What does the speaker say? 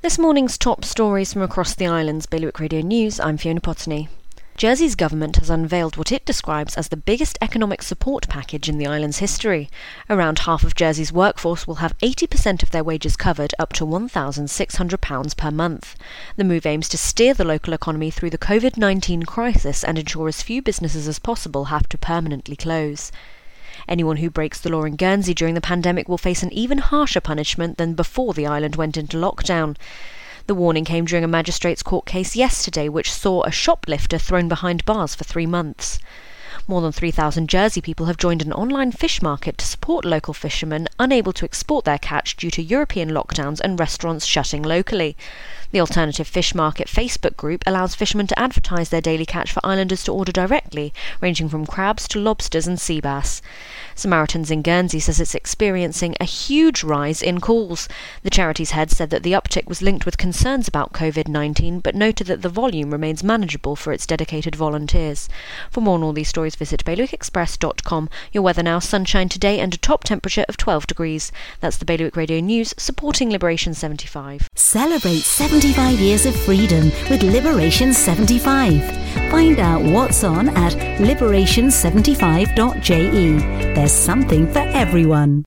This morning's top stories from across the islands, Bailiwick Radio News, I'm Fiona Potney. Jersey's government has unveiled what it describes as the biggest economic support package in the island's history. Around half of Jersey's workforce will have 80% of their wages covered up to £1,600 per month. The move aims to steer the local economy through the COVID 19 crisis and ensure as few businesses as possible have to permanently close. Anyone who breaks the law in Guernsey during the pandemic will face an even harsher punishment than before the island went into lockdown. The warning came during a magistrates' court case yesterday, which saw a shoplifter thrown behind bars for three months. More than 3,000 Jersey people have joined an online fish market to support local fishermen unable to export their catch due to European lockdowns and restaurants shutting locally. The Alternative Fish Market Facebook group allows fishermen to advertise their daily catch for islanders to order directly, ranging from crabs to lobsters and sea bass. Samaritans in Guernsey says it's experiencing a huge rise in calls. The charity's head said that the uptick was linked with concerns about COVID 19, but noted that the volume remains manageable for its dedicated volunteers. For more on all these stories, visit bailiwickexpress.com. Your weather now sunshine today and a top temperature of 12 degrees. That's the Bailiwick Radio News supporting Liberation 75. Celebrate 75 years of freedom with Liberation 75. Find out what's on at liberation75.je. There's something for everyone.